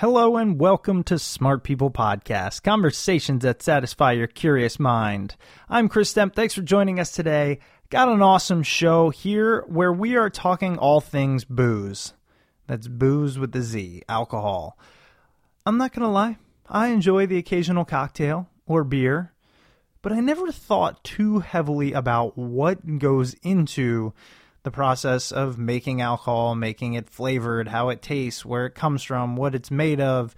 Hello and welcome to Smart People Podcast, conversations that satisfy your curious mind. I'm Chris Stemp. Thanks for joining us today. Got an awesome show here where we are talking all things booze. That's booze with the Z, alcohol. I'm not going to lie, I enjoy the occasional cocktail or beer, but I never thought too heavily about what goes into the process of making alcohol, making it flavored, how it tastes, where it comes from, what it's made of.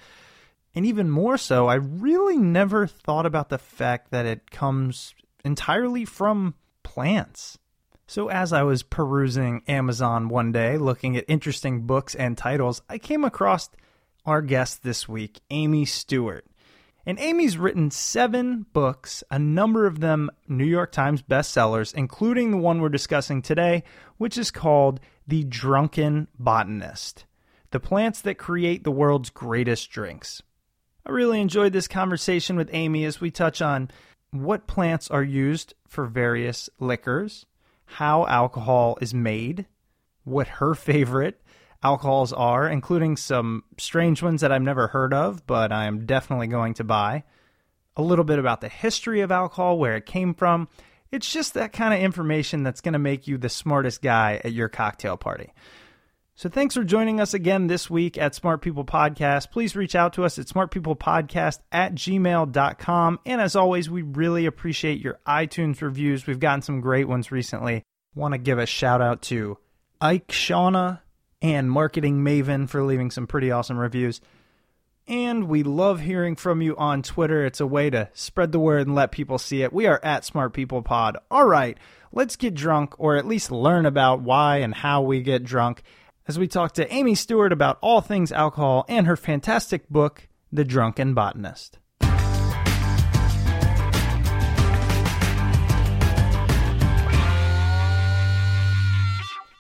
And even more so, I really never thought about the fact that it comes entirely from plants. So, as I was perusing Amazon one day, looking at interesting books and titles, I came across our guest this week, Amy Stewart. And Amy's written seven books, a number of them New York Times bestsellers, including the one we're discussing today, which is called The Drunken Botanist The Plants That Create the World's Greatest Drinks. I really enjoyed this conversation with Amy as we touch on what plants are used for various liquors, how alcohol is made, what her favorite alcohols are, including some strange ones that I've never heard of, but I am definitely going to buy. A little bit about the history of alcohol, where it came from. It's just that kind of information that's going to make you the smartest guy at your cocktail party. So thanks for joining us again this week at Smart People Podcast. Please reach out to us at smartpeoplepodcast at gmail.com. And as always, we really appreciate your iTunes reviews. We've gotten some great ones recently. Want to give a shout out to Ike Shauna, and Marketing Maven for leaving some pretty awesome reviews. And we love hearing from you on Twitter. It's a way to spread the word and let people see it. We are at Smart People Pod. All right, let's get drunk, or at least learn about why and how we get drunk, as we talk to Amy Stewart about all things alcohol and her fantastic book, The Drunken Botanist.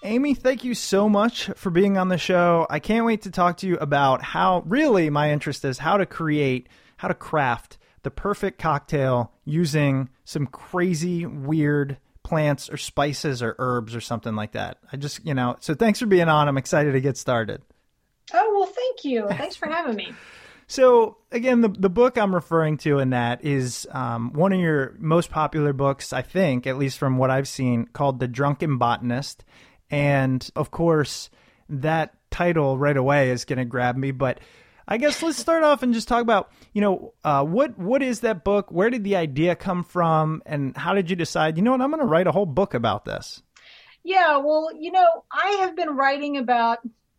Amy, thank you so much for being on the show. I can't wait to talk to you about how, really, my interest is how to create, how to craft the perfect cocktail using some crazy, weird plants or spices or herbs or something like that. I just, you know, so thanks for being on. I'm excited to get started. Oh, well, thank you. Thanks for having me. So again, the the book I'm referring to in that is um, one of your most popular books, I think, at least from what I've seen, called The Drunken Botanist. And of course, that title right away is going to grab me. But I guess let's start off and just talk about, you know, uh, what what is that book? Where did the idea come from? And how did you decide, you know what, I'm going to write a whole book about this? Yeah, well, you know, I have been writing about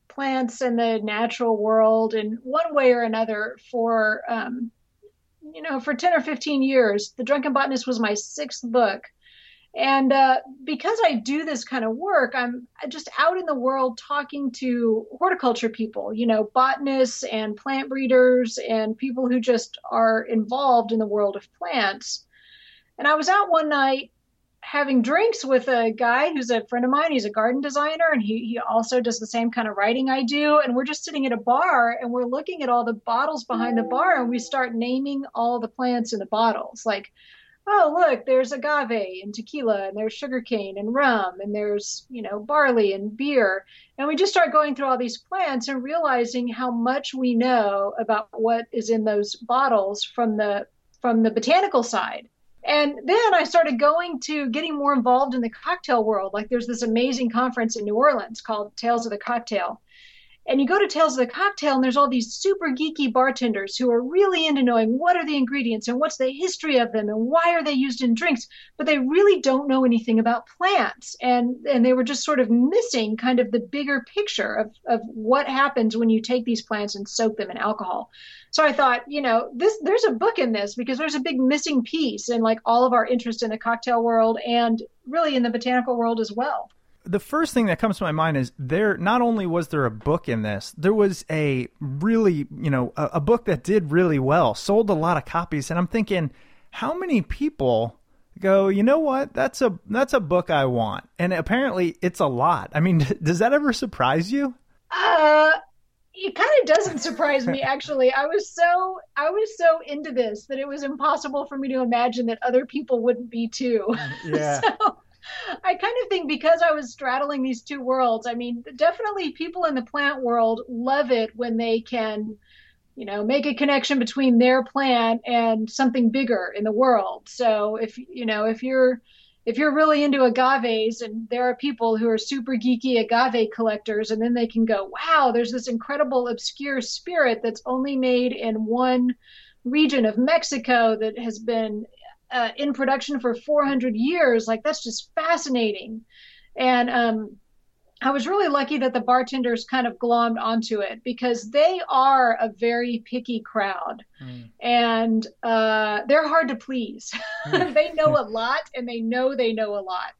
plants and the natural world in one way or another for, um, you know, for 10 or 15 years. The Drunken Botanist was my sixth book. And uh, because I do this kind of work, I'm just out in the world talking to horticulture people, you know, botanists and plant breeders and people who just are involved in the world of plants. And I was out one night having drinks with a guy who's a friend of mine. He's a garden designer and he, he also does the same kind of writing I do. And we're just sitting at a bar and we're looking at all the bottles behind the bar and we start naming all the plants in the bottles. Like, oh, look, there's agave and tequila and there's sugarcane and rum and there's, you know, barley and beer. And we just start going through all these plants and realizing how much we know about what is in those bottles from the from the botanical side. And then I started going to getting more involved in the cocktail world. Like there's this amazing conference in New Orleans called Tales of the Cocktail. And you go to Tales of the Cocktail, and there's all these super geeky bartenders who are really into knowing what are the ingredients and what's the history of them and why are they used in drinks, but they really don't know anything about plants. And and they were just sort of missing kind of the bigger picture of, of what happens when you take these plants and soak them in alcohol. So I thought, you know, this there's a book in this because there's a big missing piece in like all of our interest in the cocktail world and really in the botanical world as well the first thing that comes to my mind is there not only was there a book in this there was a really you know a, a, book that did really well sold a lot of copies and i'm thinking how many people go you know what? That's a that's a book i want. And apparently it's a lot. I mean does that ever surprise you? Uh it kind of doesn't surprise me actually. I was so i was so into this that it was impossible for me to imagine that other people wouldn't be too. Yeah. So, I kind of think because I was straddling these two worlds, I mean, definitely people in the plant world love it when they can, you know, make a connection between their plant and something bigger in the world. So if, you know, if you're, if you're really into agaves and there are people who are super geeky agave collectors and then they can go, wow, there's this incredible obscure spirit that's only made in one region of Mexico that has been uh, in production for 400 years. Like that's just fascinating. And um, I was really lucky that the bartenders kind of glommed onto it because they are a very picky crowd mm. and uh, they're hard to please. Mm. they know a lot and they know they know a lot.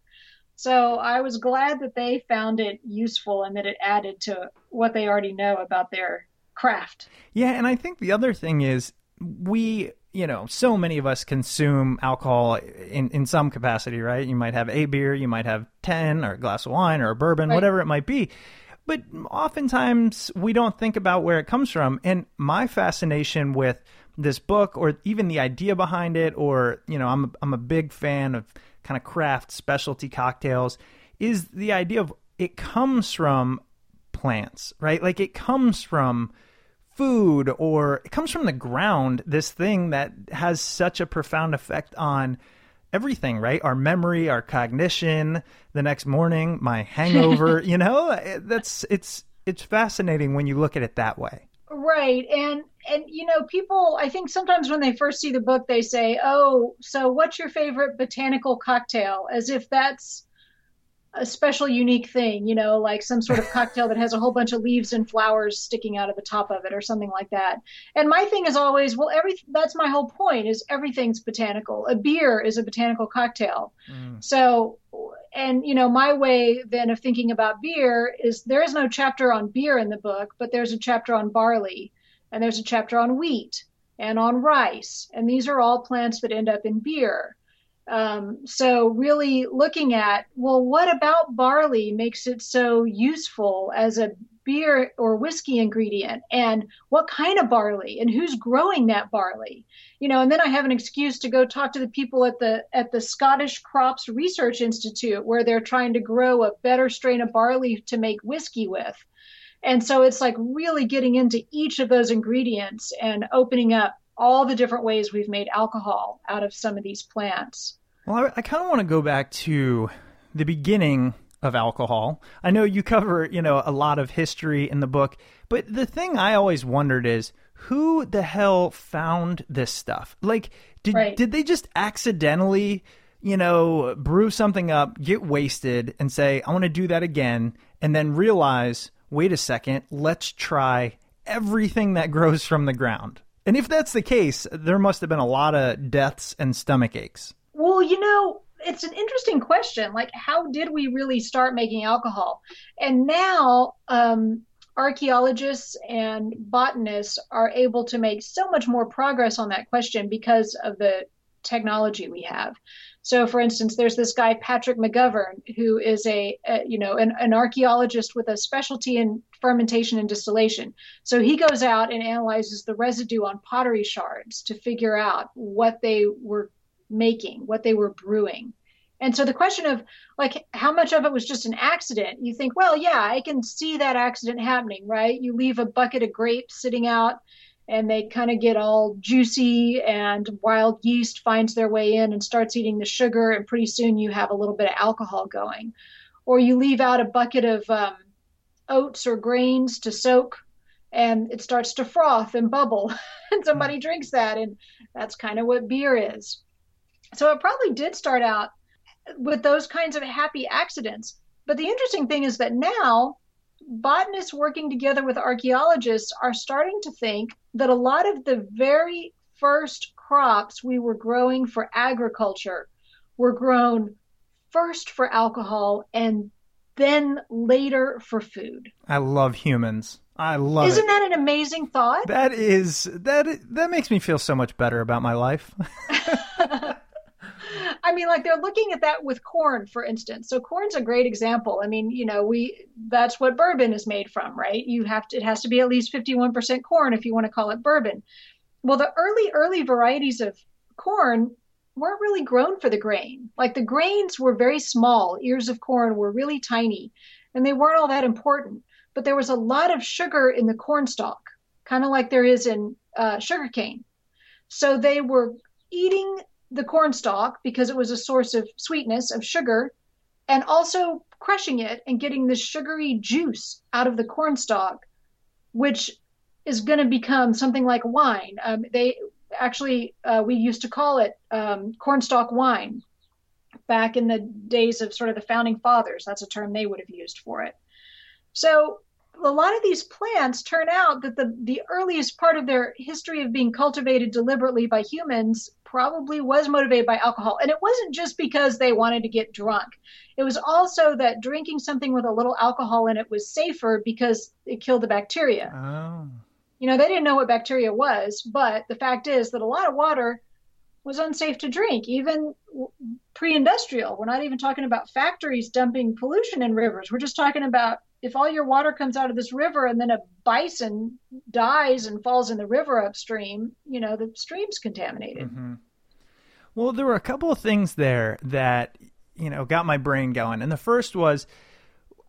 So I was glad that they found it useful and that it added to what they already know about their craft. Yeah, and I think the other thing is we you know, so many of us consume alcohol in, in some capacity, right? You might have a beer, you might have 10 or a glass of wine or a bourbon, right. whatever it might be. But oftentimes we don't think about where it comes from. And my fascination with this book or even the idea behind it, or, you know, I'm a, I'm a big fan of kind of craft specialty cocktails, is the idea of it comes from plants, right? Like it comes from food or it comes from the ground, this thing that has such a profound effect on everything, right? Our memory, our cognition, the next morning, my hangover, you know, that's it's it's fascinating when you look at it that way. Right. And and you know, people I think sometimes when they first see the book they say, "Oh, so what's your favorite botanical cocktail?" as if that's a special unique thing, you know, like some sort of cocktail that has a whole bunch of leaves and flowers sticking out of the top of it or something like that. And my thing is always, well, every that's my whole point is everything's botanical. A beer is a botanical cocktail. Mm. So and you know, my way then of thinking about beer is there is no chapter on beer in the book, but there's a chapter on barley and there's a chapter on wheat and on rice. And these are all plants that end up in beer. Um, so really looking at, well, what about barley makes it so useful as a beer or whiskey ingredient? And what kind of barley? And who's growing that barley? You know and then i have an excuse to go talk to the people at the at the scottish crops research institute where they're trying to grow a better strain of barley to make whiskey with. And so it's like really getting into each of those ingredients and opening up all the different ways we've made alcohol out of some of these plants. Well, I, I kind of want to go back to the beginning of alcohol. I know you cover, you know, a lot of history in the book, but the thing I always wondered is who the hell found this stuff? Like did right. did they just accidentally, you know, brew something up, get wasted and say, "I want to do that again," and then realize wait a second, let's try everything that grows from the ground. And if that's the case, there must have been a lot of deaths and stomach aches. Well, you know, it's an interesting question. Like, how did we really start making alcohol? And now, um, archaeologists and botanists are able to make so much more progress on that question because of the technology we have. So, for instance, there's this guy Patrick McGovern who is a, a you know an, an, archaeologist with a specialty in fermentation and distillation. So he goes out and analyzes the residue on pottery shards to figure out what they were making, what they were brewing. And so the question of like how much of it was just an accident, you think, well, yeah, I can see that accident happening, right? You leave a bucket of grapes sitting out and they kind of get all juicy and wild yeast finds their way in and starts eating the sugar and pretty soon you have a little bit of alcohol going. Or you leave out a bucket of um, oats or grains to soak and it starts to froth and bubble and somebody drinks that and that's kind of what beer is. So it probably did start out with those kinds of happy accidents. But the interesting thing is that now botanists working together with archaeologists are starting to think that a lot of the very first crops we were growing for agriculture were grown first for alcohol and then later for food. I love humans. I love Isn't it. that an amazing thought? That is that that makes me feel so much better about my life. I mean, like they're looking at that with corn, for instance. So corn's a great example. I mean, you know, we that's what bourbon is made from, right? You have to it has to be at least 51% corn if you want to call it bourbon. Well, the early early varieties of corn weren't really grown for the grain. Like the grains were very small. Ears of corn were really tiny, and they weren't all that important. But there was a lot of sugar in the corn stalk, kind of like there is in uh, sugarcane. So they were eating the corn stalk because it was a source of sweetness, of sugar, and also crushing it and getting the sugary juice out of the corn stalk, which is going to become something like wine. Um, they actually, uh, we used to call it um, cornstalk wine back in the days of sort of the founding fathers. That's a term they would have used for it. So a lot of these plants turn out that the, the earliest part of their history of being cultivated deliberately by humans probably was motivated by alcohol. And it wasn't just because they wanted to get drunk. It was also that drinking something with a little alcohol in it was safer because it killed the bacteria. Oh. You know, they didn't know what bacteria was, but the fact is that a lot of water was unsafe to drink, even pre industrial. We're not even talking about factories dumping pollution in rivers. We're just talking about if all your water comes out of this river and then a bison dies and falls in the river upstream, you know, the stream's contaminated. Mm-hmm. Well, there were a couple of things there that, you know, got my brain going. And the first was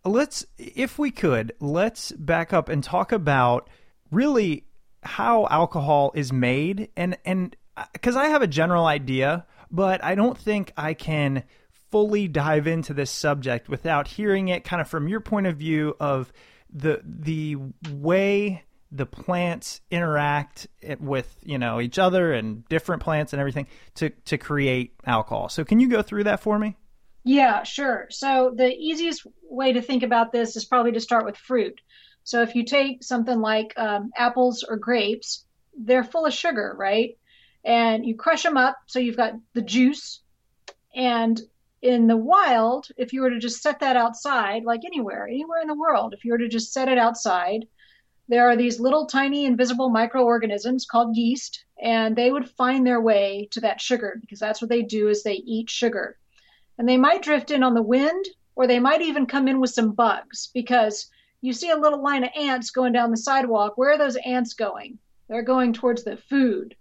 let's, if we could, let's back up and talk about really how alcohol is made. And, and, because I have a general idea, but I don't think I can fully dive into this subject without hearing it kind of from your point of view of the the way the plants interact with you know each other and different plants and everything to to create alcohol. So can you go through that for me? Yeah, sure. So the easiest way to think about this is probably to start with fruit. So if you take something like um, apples or grapes, they're full of sugar, right? And you crush them up, so you've got the juice, and in the wild, if you were to just set that outside, like anywhere, anywhere in the world, if you were to just set it outside, there are these little tiny invisible microorganisms called yeast, and they would find their way to that sugar because that's what they do is they eat sugar. And they might drift in on the wind, or they might even come in with some bugs because you see a little line of ants going down the sidewalk. Where are those ants going? They're going towards the food.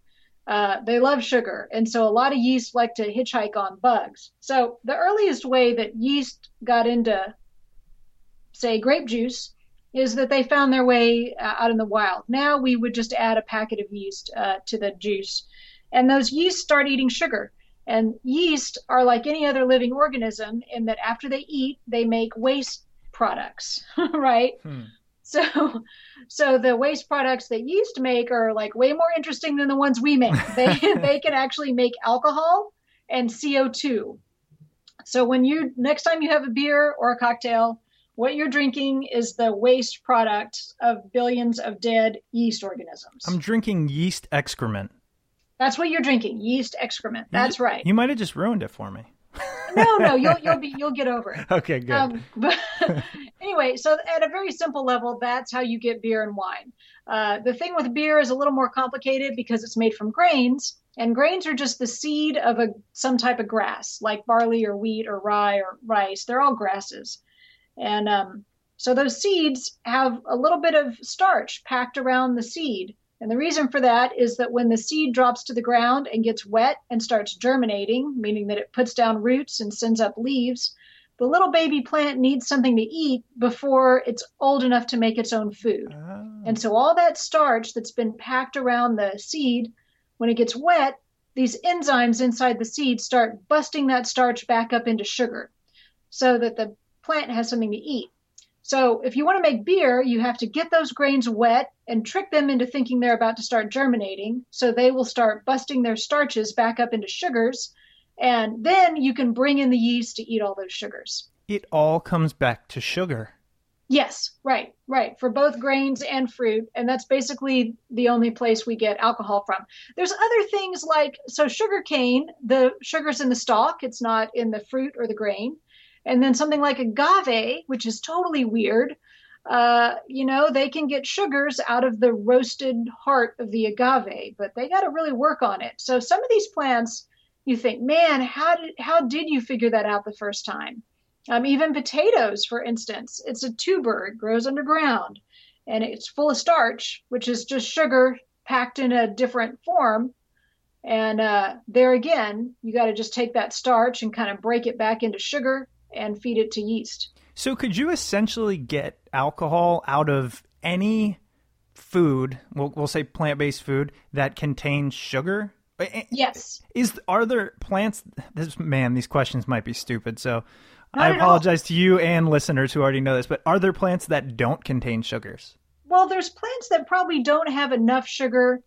Uh, they love sugar, and so a lot of yeast like to hitchhike on bugs. So the earliest way that yeast got into, say, grape juice is that they found their way uh, out in the wild. Now we would just add a packet of yeast uh, to the juice, and those yeast start eating sugar. And yeast are like any other living organism in that after they eat, they make waste products, right? Hmm. So, so the waste products that yeast make are like way more interesting than the ones we make. They they can actually make alcohol and CO2. So when you next time you have a beer or a cocktail What you're drinking is the waste product of billions of dead yeast organisms. I'm drinking yeast excrement. That's what you're drinking, yeast excrement. That's you, right. You might have just ruined it for me. no, no, you'll you'll be you'll get over it. Okay, good. Um, but anyway, so at a very simple level, that's how you get beer and wine. Uh, the thing with beer is a little more complicated because it's made from grains, and grains are just the seed of a some type of grass, like barley or wheat or rye or rice. They're all grasses, and um, so those seeds have a little bit of starch packed around the seed. And the reason for that is that when the seed drops to the ground and gets wet and starts germinating, meaning that it puts down roots and sends up leaves, the little baby plant needs something to eat before it's old enough to make its own food. Oh. And so all that starch that's been packed around the seed, when it gets wet, these enzymes inside the seed start busting that starch back up into sugar so that the plant has something to eat. So if you want to make beer, you have to get those grains wet and trick them into thinking they're about to start germinating. So they will start busting their starches back up into sugars. And then you can bring in the yeast to eat all those sugars. It all comes back to sugar. Yes, right, right. For both grains and fruit. And that's basically the only place we get alcohol from. There's other things like, so sugar cane, the sugar's in the stalk, it's not in the fruit or the grain. And then something like agave, which is totally weird, uh, you know, they can get sugars out of the roasted heart of the agave, but they got to really work on it. So some of these plants, you think, man, how did how did you figure that out the first time? Um, even potatoes, for instance, it's a tuber, it grows underground, and it's full of starch, which is just sugar packed in a different form. And uh, there again, you got to just take that starch and kind of break it back into sugar and feed it to yeast. So, could you essentially get alcohol out of any food? We'll, we'll say plant based food that contains sugar. Yes. Is are there plants? This man, these questions might be stupid. So, Not I apologize to you and listeners who already know this. But are there plants that don't contain sugars? Well, there's plants that probably don't have enough sugar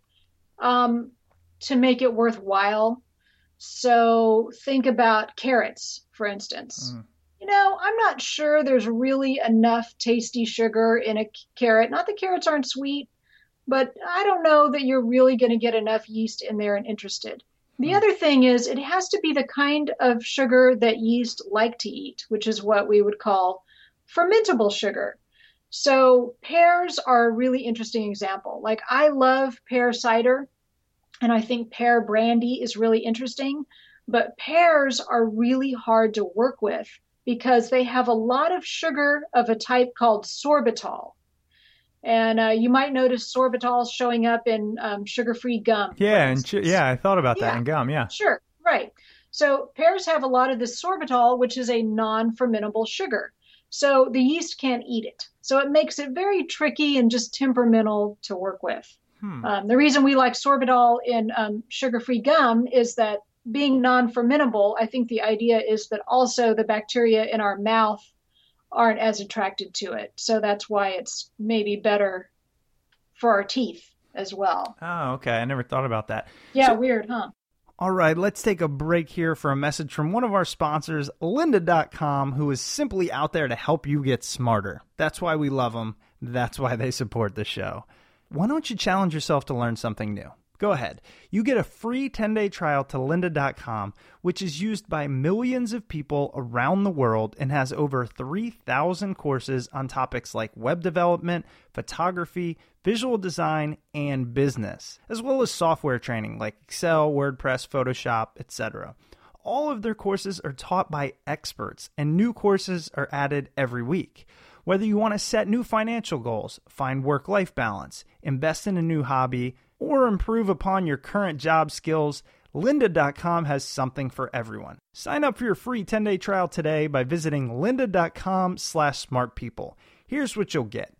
um, to make it worthwhile. So think about carrots, for instance. Mm you know, I'm not sure there's really enough tasty sugar in a carrot. Not that carrots aren't sweet, but I don't know that you're really going to get enough yeast in there and interested. The hmm. other thing is, it has to be the kind of sugar that yeast like to eat, which is what we would call fermentable sugar. So, pears are a really interesting example. Like, I love pear cider, and I think pear brandy is really interesting, but pears are really hard to work with because they have a lot of sugar of a type called sorbitol. And uh, you might notice sorbitol showing up in um, sugar-free gum. Yeah, and yeah, I thought about that yeah, in gum. Yeah, sure, right. So pears have a lot of this sorbitol, which is a non-fermentable sugar. So the yeast can't eat it. So it makes it very tricky and just temperamental to work with. Hmm. Um, the reason we like sorbitol in um, sugar-free gum is that being non-fermentable, I think the idea is that also the bacteria in our mouth aren't as attracted to it. So that's why it's maybe better for our teeth as well. Oh, okay. I never thought about that. Yeah, so, weird, huh? All right, let's take a break here for a message from one of our sponsors, lynda.com, who is simply out there to help you get smarter. That's why we love them. That's why they support the show. Why don't you challenge yourself to learn something new? Go ahead. You get a free 10 day trial to lynda.com, which is used by millions of people around the world and has over 3,000 courses on topics like web development, photography, visual design, and business, as well as software training like Excel, WordPress, Photoshop, etc. All of their courses are taught by experts, and new courses are added every week. Whether you want to set new financial goals, find work life balance, invest in a new hobby, or improve upon your current job skills, lynda.com has something for everyone. Sign up for your free 10-day trial today by visiting lynda.com/smartpeople. Here's what you'll get.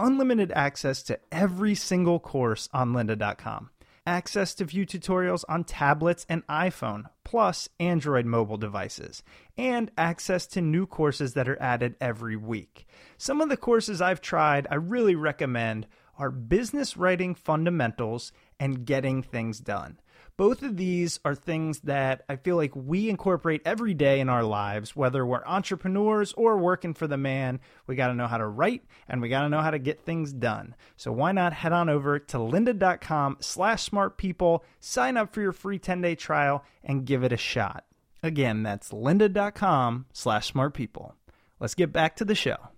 Unlimited access to every single course on lynda.com. Access to view tutorials on tablets and iPhone, plus Android mobile devices, and access to new courses that are added every week. Some of the courses I've tried, I really recommend are business writing fundamentals and getting things done. both of these are things that I feel like we incorporate every day in our lives, whether we're entrepreneurs or working for the man. We got to know how to write and we got to know how to get things done. So why not head on over to lynda.com slash smart people, sign up for your free 10 day trial and give it a shot. Again, that's lynda.com slash smart people. Let's get back to the show.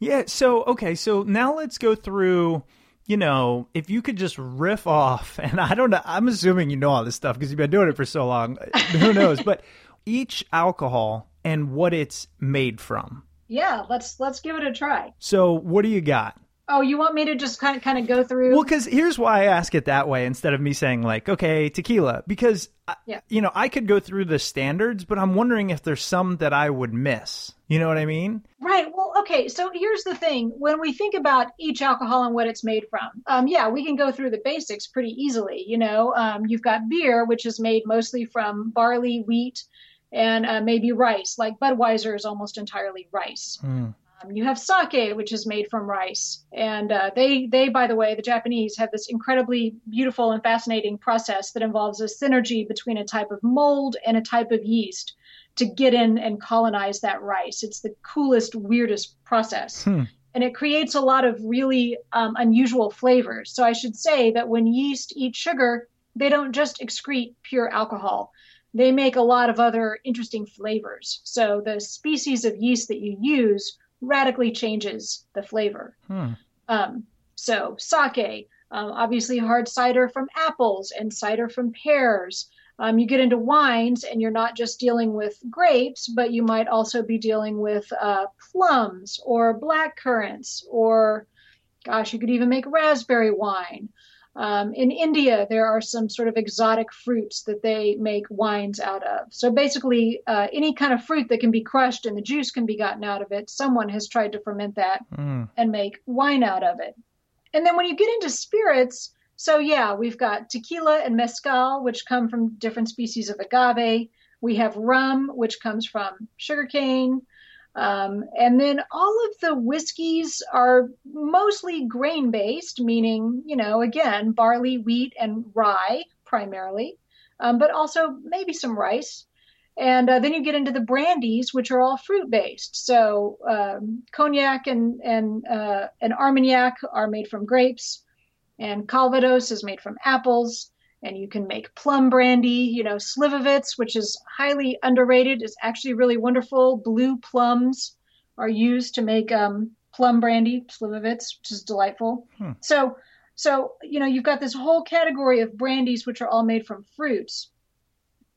Yeah. So, okay. So now let's go through you know, if you could just riff off, and I don't know, I'm assuming you know all this stuff because you've been doing it for so long. Who knows? but each alcohol and what it's made from. Yeah, let's let's give it a try. So, what do you got? Oh, you want me to just kind of kind of go through? Well, because here's why I ask it that way instead of me saying like, okay, tequila, because yeah. you know I could go through the standards, but I'm wondering if there's some that I would miss. You know what I mean? Okay. So here's the thing: when we think about each alcohol and what it's made from, um, yeah, we can go through the basics pretty easily. You know, um, you've got beer, which is made mostly from barley, wheat, and uh, maybe rice. Like Budweiser is almost entirely rice. Mm. Um, you have sake, which is made from rice, and uh, they they by the way, the Japanese have this incredibly beautiful and fascinating process that involves a synergy between a type of mold and a type of yeast to get in and colonize that rice. It's the coolest, weirdest process. Hmm. And it creates a lot of really um, unusual flavors. So I should say that when yeast eat sugar, they don't just excrete pure alcohol they make a lot of other interesting flavors. So the species of yeast that you use radically changes the flavor. Hmm. Um, so sake, um, obviously hard cider from apples and cider from pears. Um, you get into wines and you're not just dealing with grapes, but you might also be dealing with uh, plums or black currants, or gosh, you could even make raspberry wine. Um, in India, there are some sort of exotic fruits that they make wines out of. So basically, uh, any kind of fruit that can be crushed and the juice can be gotten out of it, someone has tried to ferment that mm. and make wine out of it. And then when you get into spirits, so yeah, we've got tequila and mezcal, which come from different species of agave. We have rum, which comes from sugarcane. Um, and then all of the whiskeys are mostly grain based, meaning, you know, again, barley, wheat, and rye primarily, um, but also maybe some rice. And uh, then you get into the brandies, which are all fruit based. So um, cognac and and uh, and Armagnac are made from grapes, and Calvados is made from apples and you can make plum brandy. You know, Slivovitz, which is highly underrated, is actually really wonderful. Blue plums are used to make um, plum brandy, Slivovitz, which is delightful. Hmm. So, so you know, you've got this whole category of brandies which are all made from fruits.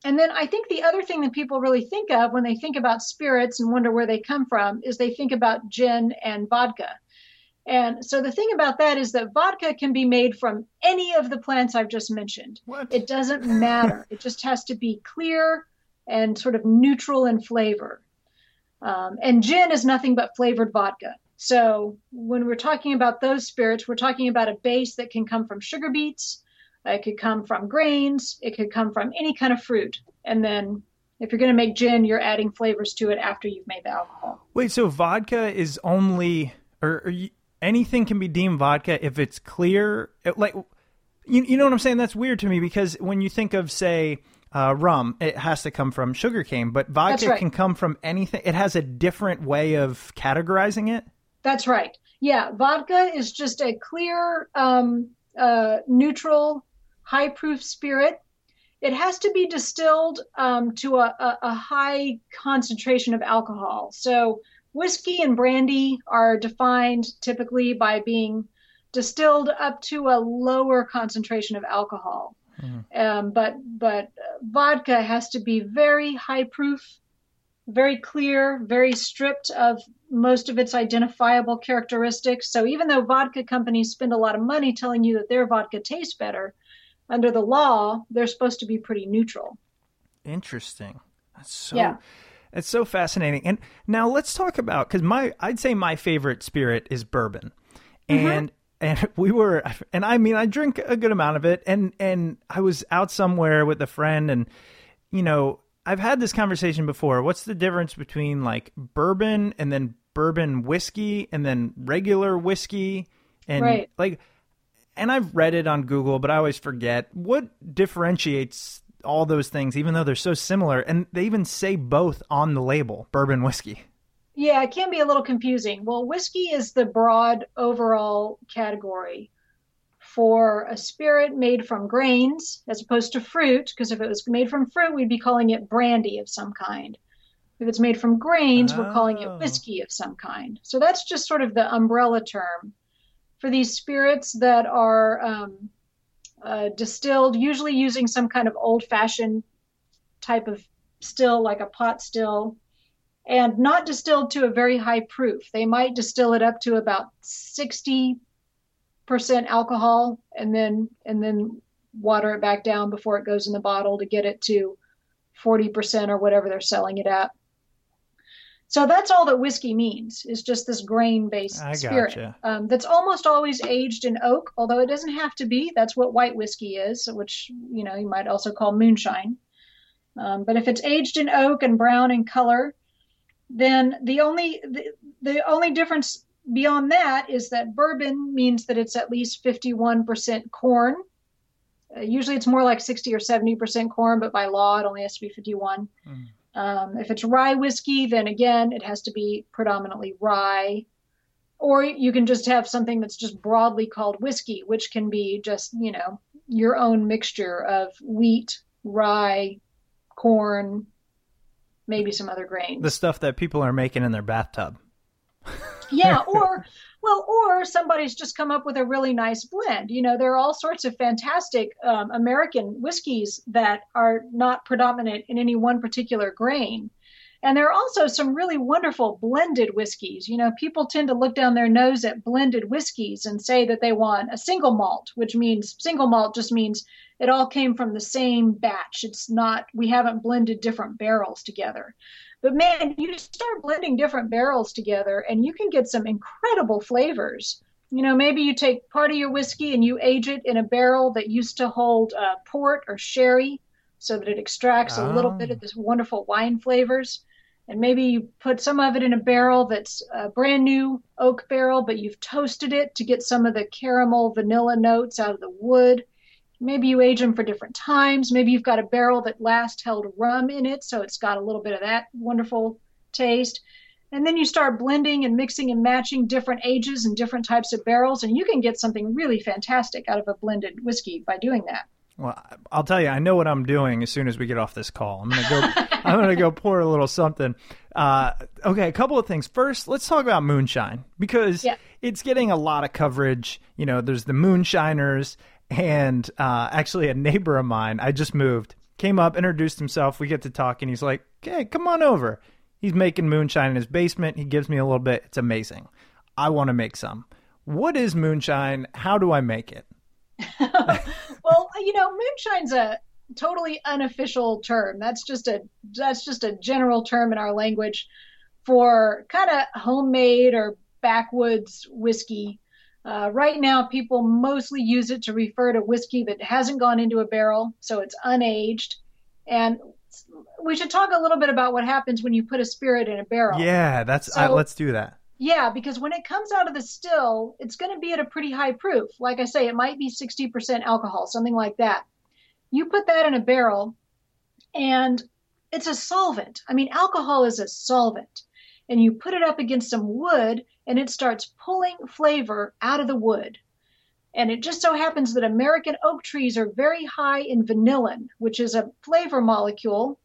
And then I think the other thing that people really think of when they think about spirits and wonder where they come from is they think about gin and vodka. And so the thing about that is that vodka can be made from any of the plants I've just mentioned. What? It doesn't matter. it just has to be clear and sort of neutral in flavor. Um, and gin is nothing but flavored vodka. So when we're talking about those spirits, we're talking about a base that can come from sugar beets. It could come from grains. It could come from any kind of fruit. And then if you're going to make gin, you're adding flavors to it after you've made the alcohol. Wait, so vodka is only, or, or you, anything can be deemed vodka if it's clear. It, like, you, you know what I'm saying? That's weird to me because when you think of, say, uh, rum, it has to come from sugarcane, but vodka right. can come from anything. It has a different way of categorizing it. That's right. Yeah, vodka is just a clear, um, uh, neutral, high proof spirit. It has to be distilled um, to a, a, a high concentration of alcohol. So Whiskey and brandy are defined typically by being distilled up to a lower concentration of alcohol. Mm-hmm. Um, but but vodka has to be very high proof, very clear, very stripped of most of its identifiable characteristics. So even though vodka companies spend a lot of money telling you that their vodka tastes better, under the law they're supposed to be pretty neutral. Interesting. That's so. Yeah. It's so fascinating. And now let's talk about because my I'd say my favorite spirit is bourbon, mm-hmm. and and we were and I mean I drink a good amount of it, and and I was out somewhere with a friend, and you know I've had this conversation before. What's the difference between like bourbon and then bourbon whiskey and then regular whiskey and right. like and I've read it on Google, but I always forget what differentiates all those things, even though they're so similar. And they even say both on the label bourbon whiskey. Yeah, it can be a little confusing. Well, whiskey is the broad overall category for a spirit made from grains as opposed to fruit, because if it was made from fruit, we'd be calling it brandy of some kind. If it's made from grains, oh. we're calling it whiskey of some kind. So that's just sort of the umbrella term for these spirits that are um, uh, distilled, usually using some kind of old fashioned type of still, like a pot still, and not distilled to a very high proof. They might distill it up to about 60% alcohol and then and then water it back down before it goes in the bottle to get it to 40% or whatever they're selling it at. So that's all that whiskey means is just this grain based spirit gotcha. um, that's almost always aged in oak, although it doesn't have to be. That's what white whiskey is, which you know you might also call moonshine. Um, but if it's aged in oak and brown in color, then the only the, the only difference beyond that is that bourbon means that it's at least 51% corn. Uh, usually it's more like 60 or 70% corn, but by law it only has to be 51. Mm. Um, if it's rye whiskey, then again, it has to be predominantly rye. Or you can just have something that's just broadly called whiskey, which can be just, you know, your own mixture of wheat, rye, corn, maybe some other grains. The stuff that people are making in their bathtub. yeah, or well, or somebody's just come up with a really nice blend. You know, there are all sorts of fantastic um, American whiskeys that are not predominant in any one particular grain. And there are also some really wonderful blended whiskeys. You know, people tend to look down their nose at blended whiskeys and say that they want a single malt, which means single malt just means it all came from the same batch. It's not, we haven't blended different barrels together. But man, you start blending different barrels together and you can get some incredible flavors. You know, maybe you take part of your whiskey and you age it in a barrel that used to hold uh, port or sherry so that it extracts oh. a little bit of this wonderful wine flavors. And maybe you put some of it in a barrel that's a brand new oak barrel, but you've toasted it to get some of the caramel vanilla notes out of the wood. Maybe you age them for different times. Maybe you've got a barrel that last held rum in it, so it's got a little bit of that wonderful taste. And then you start blending and mixing and matching different ages and different types of barrels, and you can get something really fantastic out of a blended whiskey by doing that. Well, I'll tell you, I know what I'm doing as soon as we get off this call. I'm gonna go. I'm gonna go pour a little something. Uh, okay, a couple of things. First, let's talk about moonshine because yeah. it's getting a lot of coverage. You know, there's the moonshiners, and uh, actually, a neighbor of mine, I just moved, came up, introduced himself. We get to talk, and he's like, "Okay, come on over." He's making moonshine in his basement. He gives me a little bit. It's amazing. I want to make some. What is moonshine? How do I make it? well, you know, moonshine's a totally unofficial term. That's just a that's just a general term in our language for kind of homemade or backwoods whiskey uh, right now, people mostly use it to refer to whiskey that hasn't gone into a barrel, so it's unaged. And we should talk a little bit about what happens when you put a spirit in a barrel. Yeah, that's so, uh, let's do that. Yeah, because when it comes out of the still, it's going to be at a pretty high proof. Like I say, it might be 60% alcohol, something like that. You put that in a barrel, and it's a solvent. I mean, alcohol is a solvent. And you put it up against some wood, and it starts pulling flavor out of the wood. And it just so happens that American oak trees are very high in vanillin, which is a flavor molecule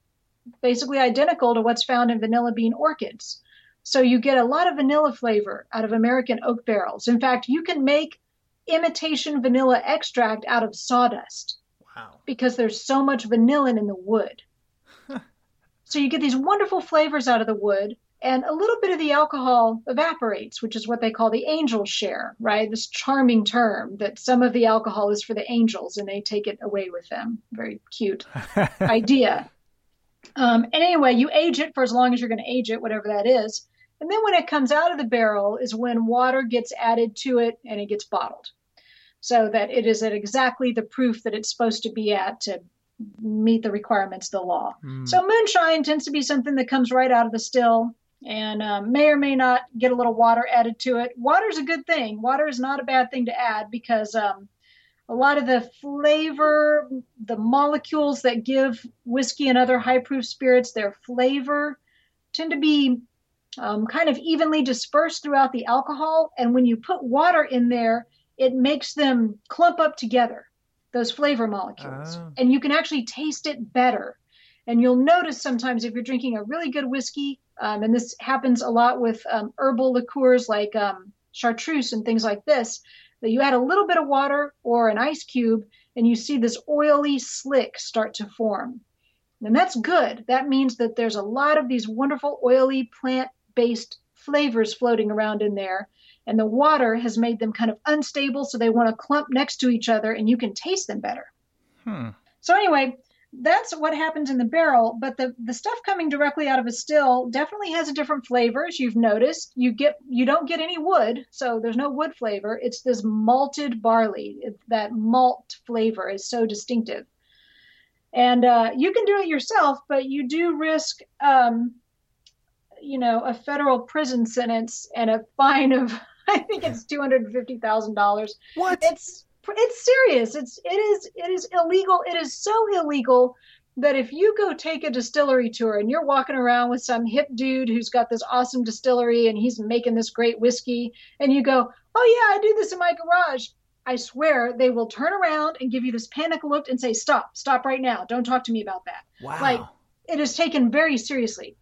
basically identical to what's found in vanilla bean orchids. So you get a lot of vanilla flavor out of American oak barrels. In fact, you can make imitation vanilla extract out of sawdust. Wow. Because there's so much vanillin in the wood. so you get these wonderful flavors out of the wood and a little bit of the alcohol evaporates, which is what they call the angel share, right? This charming term that some of the alcohol is for the angels and they take it away with them. Very cute idea. Um, and anyway, you age it for as long as you're going to age it, whatever that is. And then when it comes out of the barrel is when water gets added to it and it gets bottled. So that it is at exactly the proof that it's supposed to be at to meet the requirements of the law. Mm. So moonshine tends to be something that comes right out of the still and um, may or may not get a little water added to it. Water is a good thing. Water is not a bad thing to add because um, a lot of the flavor, the molecules that give whiskey and other high proof spirits their flavor, tend to be um, kind of evenly dispersed throughout the alcohol. And when you put water in there, it makes them clump up together, those flavor molecules. Oh. And you can actually taste it better. And you'll notice sometimes if you're drinking a really good whiskey, um, and this happens a lot with um, herbal liqueurs like um, chartreuse and things like this, that you add a little bit of water or an ice cube and you see this oily slick start to form. And that's good. That means that there's a lot of these wonderful oily plant based flavors floating around in there. And the water has made them kind of unstable, so they want to clump next to each other and you can taste them better. Hmm. So, anyway, that's what happens in the barrel. But the, the stuff coming directly out of a still definitely has a different flavor, as you've noticed. You get you don't get any wood, so there's no wood flavor. It's this malted barley. It, that malt flavor is so distinctive. And uh, you can do it yourself, but you do risk um, you know, a federal prison sentence and a fine of I think it's two hundred and fifty thousand dollars. What? It's it's serious. It's it is it is illegal. It is so illegal that if you go take a distillery tour and you're walking around with some hip dude who's got this awesome distillery and he's making this great whiskey and you go, "Oh yeah, I do this in my garage." I swear they will turn around and give you this panic look and say, "Stop. Stop right now. Don't talk to me about that." Wow. Like it is taken very seriously.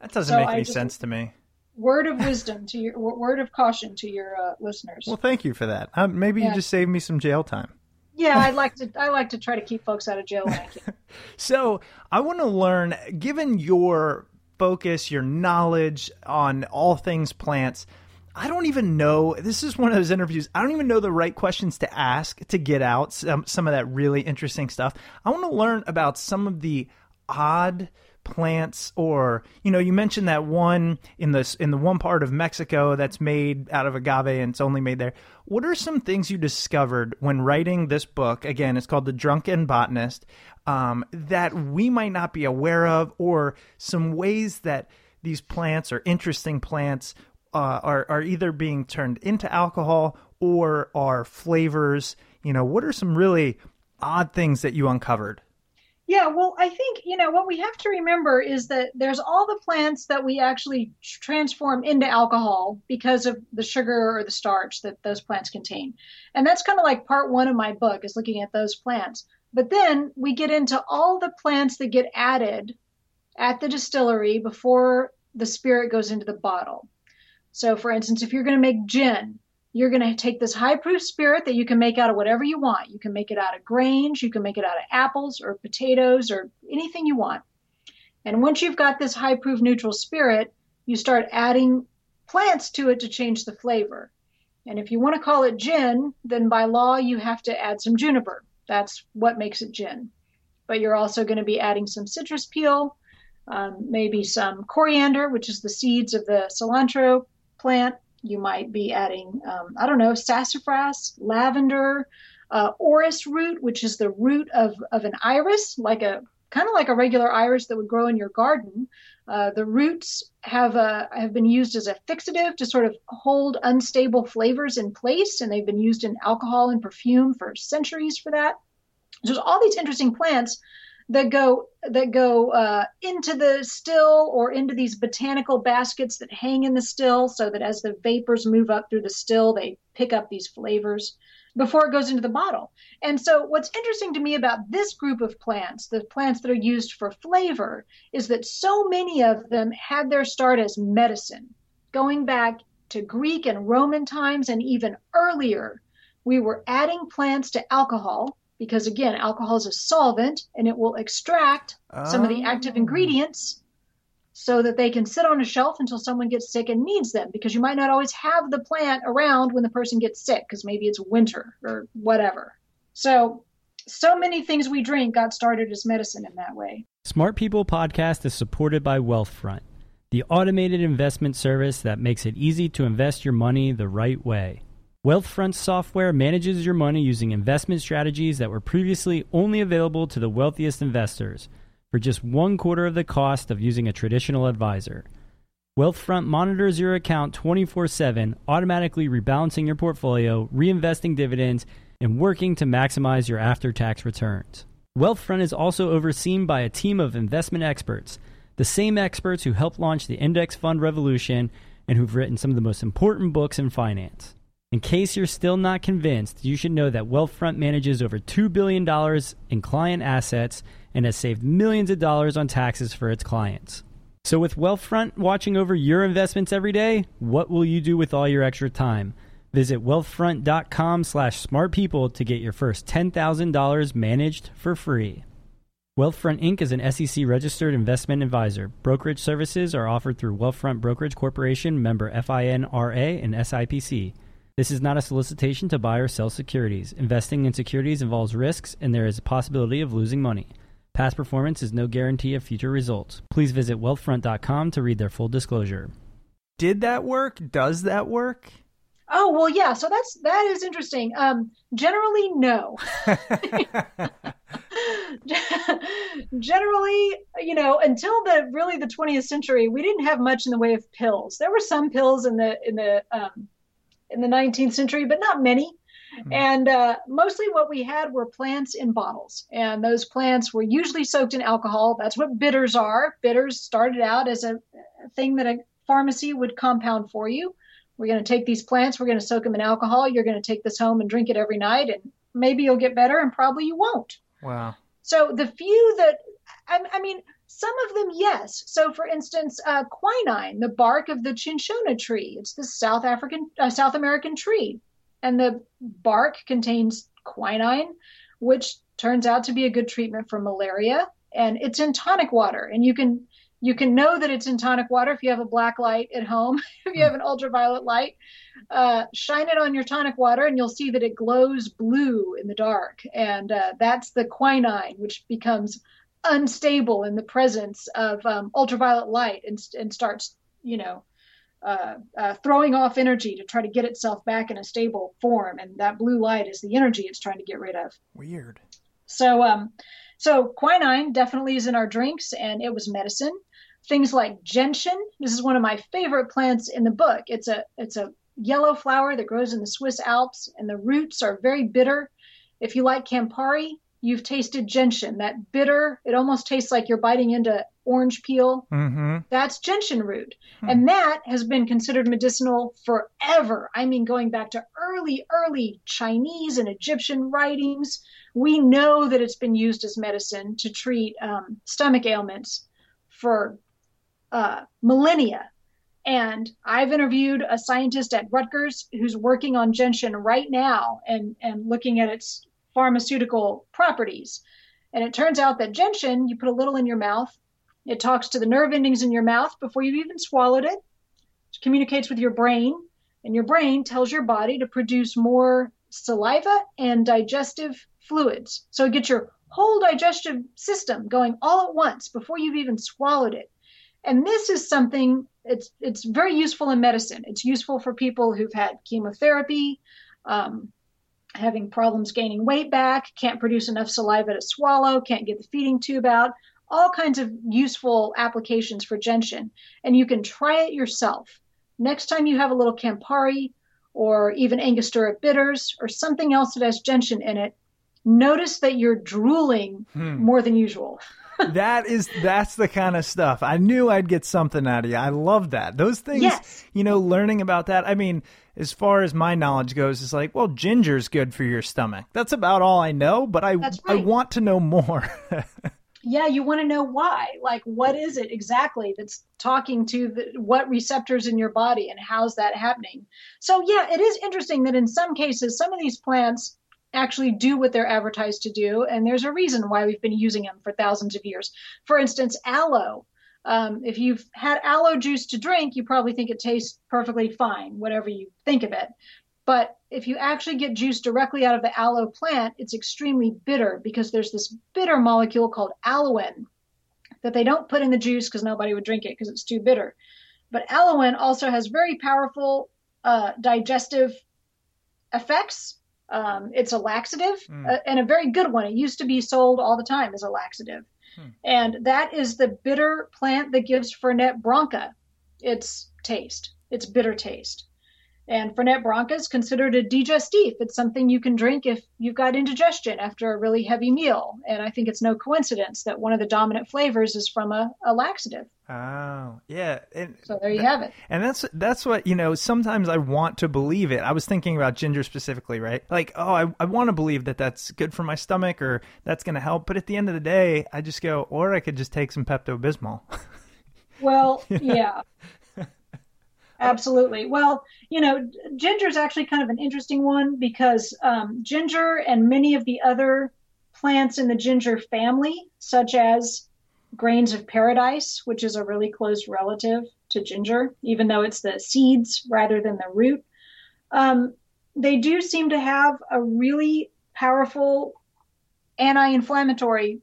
that doesn't so make any just- sense to me. Word of wisdom to your word of caution to your uh, listeners. Well, thank you for that. Uh, maybe you just saved me some jail time. yeah, I like to I like to try to keep folks out of jail when I can. So I want to learn, given your focus, your knowledge on all things plants. I don't even know. This is one of those interviews. I don't even know the right questions to ask to get out some some of that really interesting stuff. I want to learn about some of the odd plants or you know you mentioned that one in this in the one part of Mexico that's made out of agave and it's only made there. What are some things you discovered when writing this book? Again it's called the drunken botanist um, that we might not be aware of or some ways that these plants or interesting plants uh, are, are either being turned into alcohol or are flavors. You know what are some really odd things that you uncovered Yeah, well, I think, you know, what we have to remember is that there's all the plants that we actually transform into alcohol because of the sugar or the starch that those plants contain. And that's kind of like part one of my book is looking at those plants. But then we get into all the plants that get added at the distillery before the spirit goes into the bottle. So, for instance, if you're going to make gin, you're going to take this high proof spirit that you can make out of whatever you want. You can make it out of grains, you can make it out of apples or potatoes or anything you want. And once you've got this high proof neutral spirit, you start adding plants to it to change the flavor. And if you want to call it gin, then by law you have to add some juniper. That's what makes it gin. But you're also going to be adding some citrus peel, um, maybe some coriander, which is the seeds of the cilantro plant. You might be adding, um, I don't know, sassafras, lavender, uh, orris root, which is the root of, of an iris, like a kind of like a regular iris that would grow in your garden. Uh, the roots have a, have been used as a fixative to sort of hold unstable flavors in place, and they've been used in alcohol and perfume for centuries for that. There's all these interesting plants that go that go uh, into the still or into these botanical baskets that hang in the still, so that as the vapors move up through the still, they pick up these flavors before it goes into the bottle. And so, what's interesting to me about this group of plants, the plants that are used for flavor, is that so many of them had their start as medicine. Going back to Greek and Roman times and even earlier, we were adding plants to alcohol because, again, alcohol is a solvent and it will extract some of the ah. active Oh. ingredients so that they can sit on a shelf until someone gets sick and needs them because you might not always have the plant around when the person gets sick because maybe it's winter or whatever. So, so many things we drink got started as medicine in that way. Smart People Podcast is supported by Wealthfront, the automated investment service that makes it easy to invest your money the right way. Wealthfront software manages your money using investment strategies that were previously only available to the wealthiest investors for just one quarter of the cost of using a traditional advisor. Wealthfront monitors your account 24 7, automatically rebalancing your portfolio, reinvesting dividends, and working to maximize your after tax returns. Wealthfront is also overseen by a team of investment experts, the same experts who helped launch the index fund revolution and who've written some of the most important books in finance. In case you're still not convinced, you should know that Wealthfront manages over $2 billion in client assets and has saved millions of dollars on taxes for its clients. So, with Wealthfront watching over your investments every day, what will you do with all your extra time? Visit wealthfront.com slash smartpeople to get your first $10,000 managed for free. Wealthfront Inc. is an SEC registered investment advisor. Brokerage services are offered through Wealthfront Brokerage Corporation, member FINRA and SIPC. This is not a solicitation to buy or sell securities. Investing in securities involves risks, and there is a possibility of losing money. Past performance is no guarantee of future results. Please visit wealthfront.com to read their full disclosure. Did that work? Does that work? Oh well, yeah. So that's that is interesting. Um, generally, no. generally, you know, until the really the 20th century, we didn't have much in the way of pills. There were some pills in the in the um, in the 19th century, but not many. Mm-hmm. And uh, mostly what we had were plants in bottles. And those plants were usually soaked in alcohol. That's what bitters are. Bitters started out as a thing that a pharmacy would compound for you. We're going to take these plants, we're going to soak them in alcohol. You're going to take this home and drink it every night, and maybe you'll get better, and probably you won't. Wow. So the few that, I, I mean, some of them, yes. So, for instance, uh, quinine, the bark of the cinchona tree, it's the South African, uh, South American tree, and the bark contains quinine, which turns out to be a good treatment for malaria. And it's in tonic water, and you can you can know that it's in tonic water if you have a black light at home. if you have an ultraviolet light, uh, shine it on your tonic water and you'll see that it glows blue in the dark. And uh, that's the quinine, which becomes unstable in the presence of um, ultraviolet light and, and starts, you know, uh, uh, throwing off energy to try to get itself back in a stable form. And that blue light is the energy it's trying to get rid of. Weird. So, um, so quinine definitely is in our drinks, and it was medicine things like gentian. This is one of my favorite plants in the book. It's a it's a yellow flower that grows in the Swiss Alps, and the roots are very bitter. If you like Campari, you've tasted gentian. That bitter, it almost tastes like you're biting into orange peel. Mm-hmm. That's gentian root, hmm. and that has been considered medicinal forever. I mean, going back to early, early Chinese and Egyptian writings, we know that it's been used as medicine to treat um, stomach ailments for uh, millennia. And I've interviewed a scientist at Rutgers who's working on gentian right now and, and looking at its pharmaceutical properties. And it turns out that gentian, you put a little in your mouth, it talks to the nerve endings in your mouth before you've even swallowed it, it communicates with your brain, and your brain tells your body to produce more saliva and digestive fluids. So it gets your whole digestive system going all at once before you've even swallowed it. And this is something it's it's very useful in medicine. It's useful for people who've had chemotherapy, um, having problems gaining weight back, can't produce enough saliva to swallow, can't get the feeding tube out. All kinds of useful applications for gentian, and you can try it yourself. Next time you have a little Campari or even Angostura bitters or something else that has gentian in it, notice that you're drooling hmm. more than usual. that is that's the kind of stuff. I knew I'd get something out of you. I love that. Those things, yes. you know, learning about that. I mean, as far as my knowledge goes, it's like, well, ginger's good for your stomach. That's about all I know, but I right. I want to know more. yeah, you want to know why. Like, what is it exactly that's talking to the, what receptors in your body and how's that happening? So, yeah, it is interesting that in some cases, some of these plants actually do what they're advertised to do. And there's a reason why we've been using them for thousands of years. For instance, aloe. Um, if you've had aloe juice to drink, you probably think it tastes perfectly fine, whatever you think of it. But if you actually get juice directly out of the aloe plant, it's extremely bitter because there's this bitter molecule called aloin that they don't put in the juice because nobody would drink it because it's too bitter. But aloin also has very powerful uh, digestive effects um, it's a laxative mm. uh, and a very good one. It used to be sold all the time as a laxative. And that is the bitter plant that gives Fernet Branca its taste, its bitter taste. And Fernet Branca is considered a digestif. It's something you can drink if you've got indigestion after a really heavy meal. And I think it's no coincidence that one of the dominant flavors is from a, a laxative. Oh, yeah. And, So there you have it. and that's that's what you know. Sometimes I want to believe it. I was thinking about ginger specifically, right? Like, oh, I I want to believe that that's good for my stomach or that's going to help. But at the end of the day, I just go, or I could just take some Pepto Bismol. Well, yeah. Absolutely. Well, you know, ginger is actually kind of an interesting one because um, ginger and many of the other plants in the ginger family, such as grains of paradise, which is a really close relative to ginger, even though it's the seeds rather than the root, um, they do seem to have a really powerful anti-inflammatory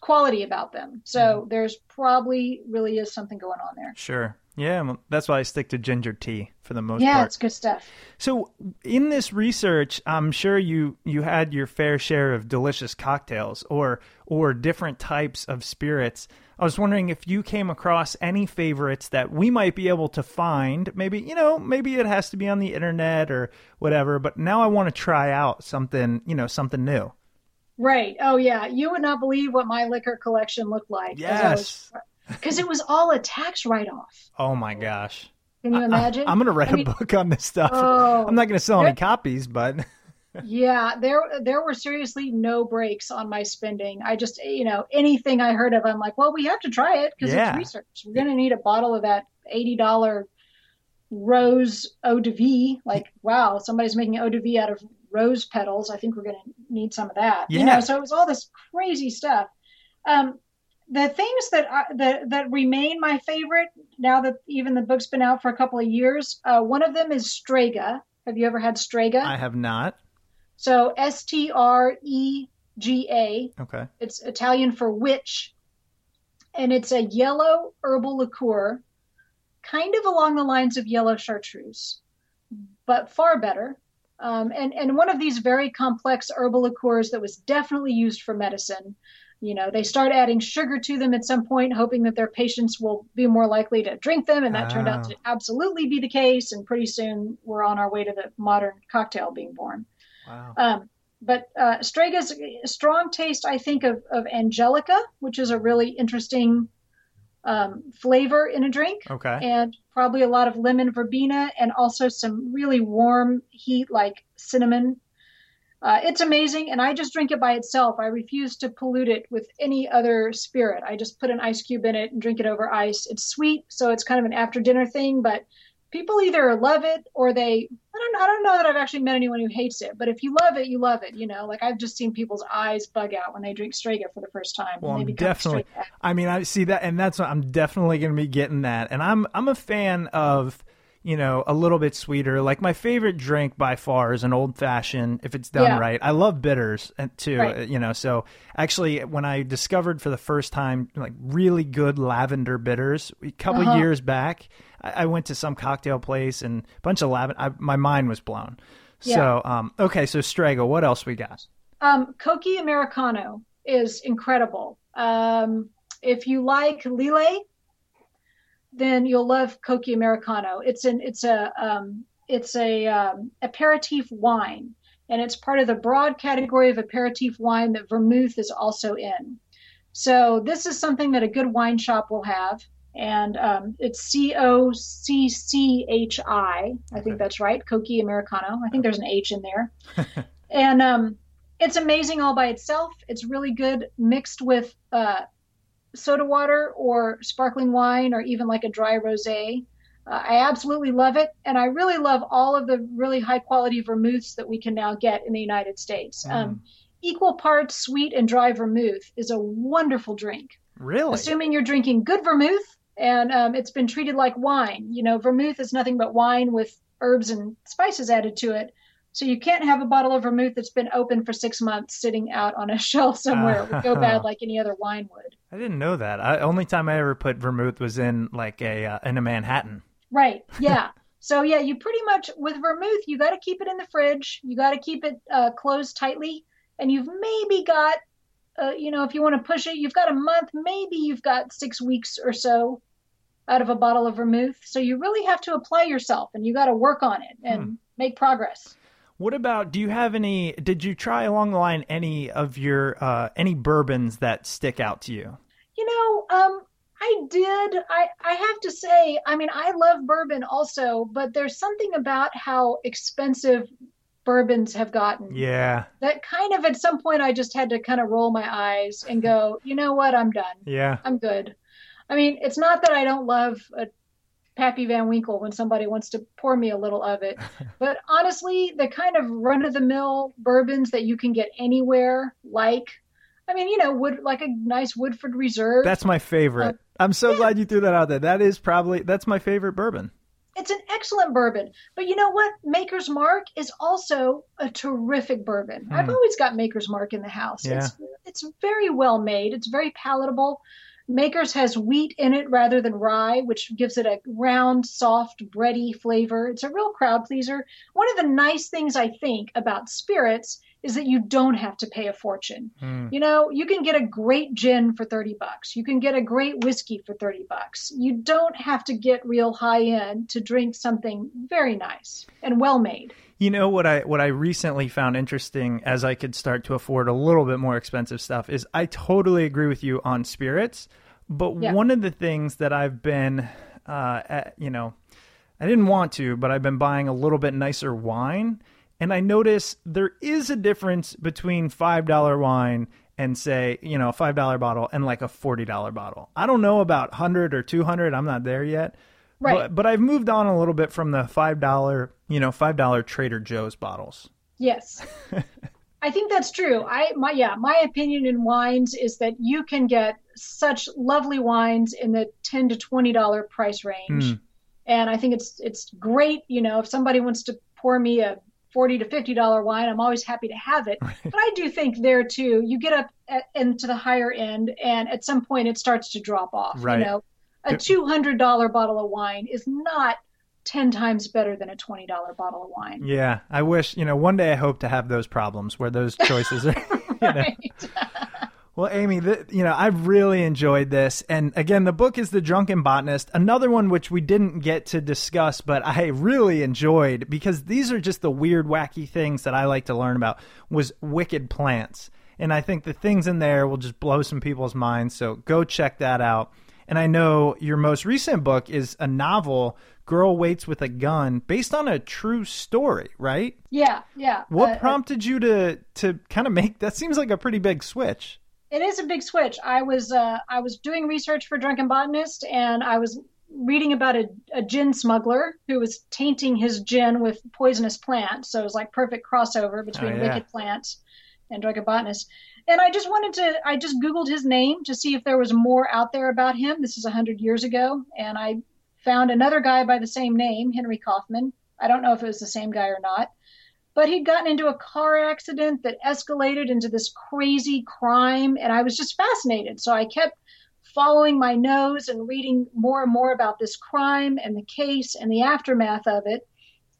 quality about them. So there's probably really is something going on there. Sure. Yeah, well, that's why I stick to ginger tea for the most Yeah, part. Yeah, it's good stuff. So, in this research, I'm sure you you had your fair share of delicious cocktails or or different types of spirits. I was wondering if you came across any favorites that we might be able to find. Maybe, you know, maybe it has to be on the internet or whatever, but now I want to try out something, you know, something new. Right. Oh, yeah. You would not believe what my liquor collection looked like. Yes. Because it was all a tax write off. Oh my gosh. Can you imagine? I'm going to write I mean, a book on this stuff. Oh, I'm not going to sell any copies, but yeah, there there were seriously no breaks on my spending. I just, you know, anything I heard of, I'm like, well, we have to try it because Yeah. it's research. We're going to need a bottle of that $80 rose eau de vie. Like, wow, somebody's making eau de vie out of rose petals. I think we're going to need some of that. You know, so it was all this crazy stuff. Um, the things that I, that that remain my favorite now that even the book's been out for a couple of years. Uh, one of them is Strega. Have you ever had Strega? I have not. So S T R E G A. Okay. It's Italian for witch. And it's a yellow herbal liqueur, kind of along the lines of yellow chartreuse, but far better. Um, and, and one of these very complex herbal liqueurs that was definitely used for medicine. You know, they start adding sugar to them at some point, hoping that their patients will be more likely to drink them. And that turned out to absolutely be the case. And pretty soon we're on our way to the modern cocktail being born. Wow. Um, but uh, Strega's a strong taste, I think, of, of Angelica, which is a really interesting um, flavor in a drink, Okay. and probably a lot of lemon verbena, and also some really warm heat like cinnamon. Uh, it's amazing, and I just drink it by itself. I refuse to pollute it with any other spirit. I just put an ice cube in it and drink it over ice. It's sweet, so it's kind of an after dinner thing, but people either love it or they I don't I don't know that I've actually met anyone who hates it, but if you love it, you love it. You know, like I've just seen people's eyes bug out when they drink Strega for the first time. Well, I'm definitely. I mean, I see that, and that's I'm definitely going to be getting that. And I'm I'm a fan of you know a little bit sweeter. Like my favorite drink by far is an old fashioned if it's done Yeah. right. I love bitters uh, too. Right. uh, You know, so actually when I discovered for the first time like really good lavender bitters a couple Uh-huh. years back, I, I went to some cocktail place and a bunch of lavender. I, my mind was blown. So um, okay, so Strega, what else we got? Um, Cocchi Americano is incredible. Um, if you like Lillet, then you'll love Cocchi Americano. It's an it's a um, it's a um, aperitif wine, and it's part of the broad category of aperitif wine that vermouth is also in. So this is something that a good wine shop will have, and um, it's C O C C H I. I think that's right, Cocchi Americano. I think there's an H in there, and um, it's amazing all by itself. It's really good mixed with uh, soda water or sparkling wine or even like a dry rosé. Uh, I absolutely love it, and I really love all of the really high quality vermouths that we can now get in the United States. Um, equal parts sweet and dry vermouth is a wonderful drink. Really? Assuming you're drinking good vermouth and um, it's been treated like wine. You know, vermouth is nothing but wine with herbs and spices added to it. So you can't have a bottle of vermouth that's been open for six months sitting out on a shelf somewhere. It would go bad like any other wine would. I didn't know that. I, only time I ever put vermouth was in like a uh, in a Manhattan. Right. Yeah. so yeah, you pretty much with vermouth, you got to keep it in the fridge. You got to keep it uh, closed tightly, and you've maybe got, uh, you know, if you want to push it, you've got a month. Maybe you've got six weeks or so out of a bottle of vermouth. So you really have to apply yourself and you got to work on it and Hmm. make progress. What about? Do you have any? Did you try along the line any of your uh, any bourbons that stick out to you? You know, um, I did. I, I have to say, I mean, I love bourbon also, but there's something about how expensive bourbons have gotten Yeah, that kind of at some point I just had to kind of roll my eyes and go, you know what, I'm done. yeah, I'm good. I mean, it's not that I don't love a Pappy Van Winkle when somebody wants to pour me a little of it, but honestly, the kind of run of the mill bourbons that you can get anywhere, like, I mean, you know, wood like a nice Woodford Reserve. that's my favorite. I'm so glad you threw that out there. That is probably that's my favorite bourbon. it's an excellent bourbon. But you know what? Maker's Mark is also a terrific bourbon. I've Hmm. always got Maker's Mark in the house. Yeah. It's it's very well made. It's very palatable. Maker's has wheat in it rather than rye, which gives it a round, soft, bready flavor. It's a real crowd pleaser. One of the nice things I think about spirits is that you don't have to pay a fortune. Mm. You know, you can get a great gin for 30 bucks. You can get a great whiskey for 30 bucks. You don't have to get real high end to drink something very nice and well made. You know what I what I recently found interesting as I could start to afford a little bit more expensive stuff is I totally agree with you on spirits, but Yeah. one of the things that I've been uh at, you know, I didn't want to, but I've been buying a little bit nicer wine and I notice there is a difference between $5 wine and say, you know, a $5 bottle and like a $40 bottle. I don't know about 100 or 200, I'm not there yet. Right. But, but I've moved on a little bit from the five dollar, you know, five dollar Trader Joe's bottles. Yes. I think that's true. I my yeah, my opinion in wines is that you can get such lovely wines in the 10 to 20 dollar price range. Mm. And I think it's it's great, you know, if somebody wants to pour me a 40 to 50 dollar wine, I'm always happy to have it. But I do think there too, you get up at, into the higher end and at some point it starts to drop off, Right. you know. A $200 bottle of wine is not 10 times better than a $20 bottle of wine. Yeah, I wish you know. One day I hope to have those problems where those choices are. Right. Well, Amy, th- you know, I've really enjoyed this. And again, the book is The Drunken Botanist, another one which we didn't get to discuss, but I really enjoyed because these are just the weird, wacky things that I like to learn about was wicked plants. And I think the things in there will just blow some people's minds. So go check that out. And I know your most recent book is a novel, Girl Waits with a Gun, based on a true story, right? Yeah, yeah. What Uh, prompted you to to kind of make that seems like a pretty big switch. it is a big switch. I was uh, I was doing research for Drunken Botanist, and I was reading about a, a gin smuggler who was tainting his gin with poisonous plants. So it was like perfect crossover between Oh, yeah. Wicked Plants and Drunken Botanist. And I just wanted to, I just Googled his name to see if there was more out there about him. This is 100 years ago. And I found another guy by the same name, Henry Kaufman. I don't know if it was the same guy or not. But he'd gotten into a car accident that escalated into this crazy crime. And I was just fascinated. So I kept following my nose and reading more and more about this crime and the case and the aftermath of it.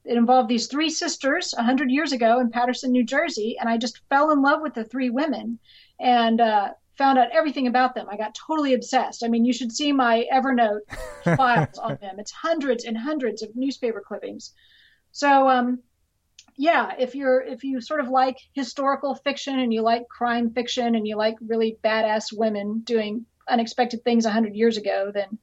It involved these three sisters 100 years ago in Paterson, New Jersey, and I just fell in love with the three women and uh, found out everything about them. I got totally obsessed. I mean, you should see my Evernote files on them. It's hundreds and hundreds of newspaper clippings. So, um, yeah, if you're if you sort of like historical fiction and you like crime fiction and you like really badass women doing unexpected things 100 years ago, then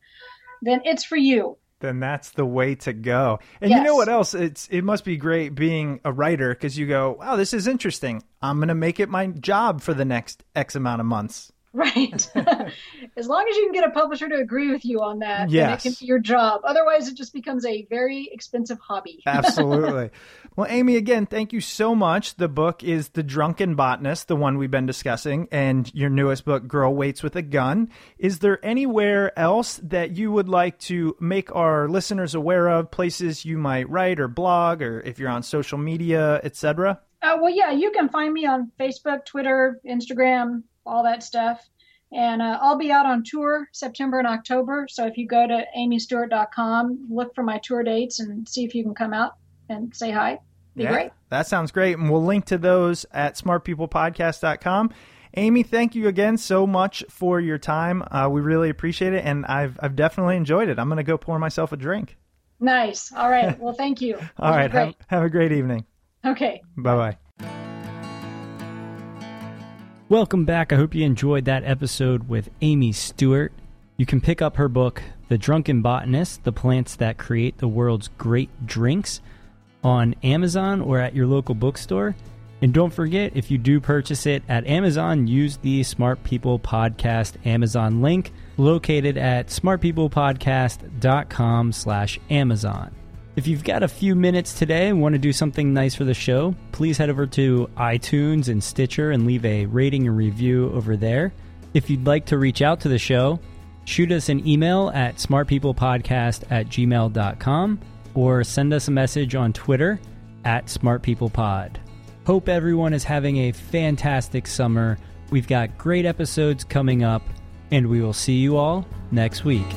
then it's for you. Then that's the way to go. And you know what else? It's it must be great being a writer because you go, wow, this is interesting. I'm gonna make it my job for the next X amount of months. Right. as long as you can get a publisher to agree with you on that, Yes. it can be your job. Otherwise, it just becomes a very expensive hobby. Absolutely. well, Amy, again, thank you so much. The book is The Drunken Botanist, the one we've been discussing, and your newest book, Girl Waits with a Gun. Is there anywhere else that you would like to make our listeners aware of, places you might write or blog, or if you're on social media, etc.? Uh, well, yeah, you can find me on Facebook, Twitter, Instagram, all that stuff. And uh, I'll be out on tour September and October. So if you go to amystewart.com, look for my tour dates and see if you can come out and say hi. Be great. That sounds great. And we'll link to those at smartpeoplepodcast.com. Amy, thank you again so much for your time. Uh, we really appreciate it, and I've I've definitely enjoyed it. I'm going to go pour myself a drink. Nice. All right. Well, thank you. All right. Have, have a great evening. Okay. Bye bye. Welcome back. I hope you enjoyed that episode with Amy Stewart. You can pick up her book, The Drunken Botanist The Plants That Create the World's Great Drinks, on Amazon or at your local bookstore. And don't forget, if you do purchase it at Amazon, use the Smart People Podcast Amazon link located at smartpeoplepodcast.com slash Amazon. If you've got a few minutes today and want to do something nice for the show, please head over to iTunes and Stitcher and leave a rating and review over there. If you'd like to reach out to the show, shoot us an email at smartpeoplepodcast at gmail.com or send us a message on Twitter at smartpeoplepod. Hope everyone is having a fantastic summer. We've got great episodes coming up, and we will see you all next week.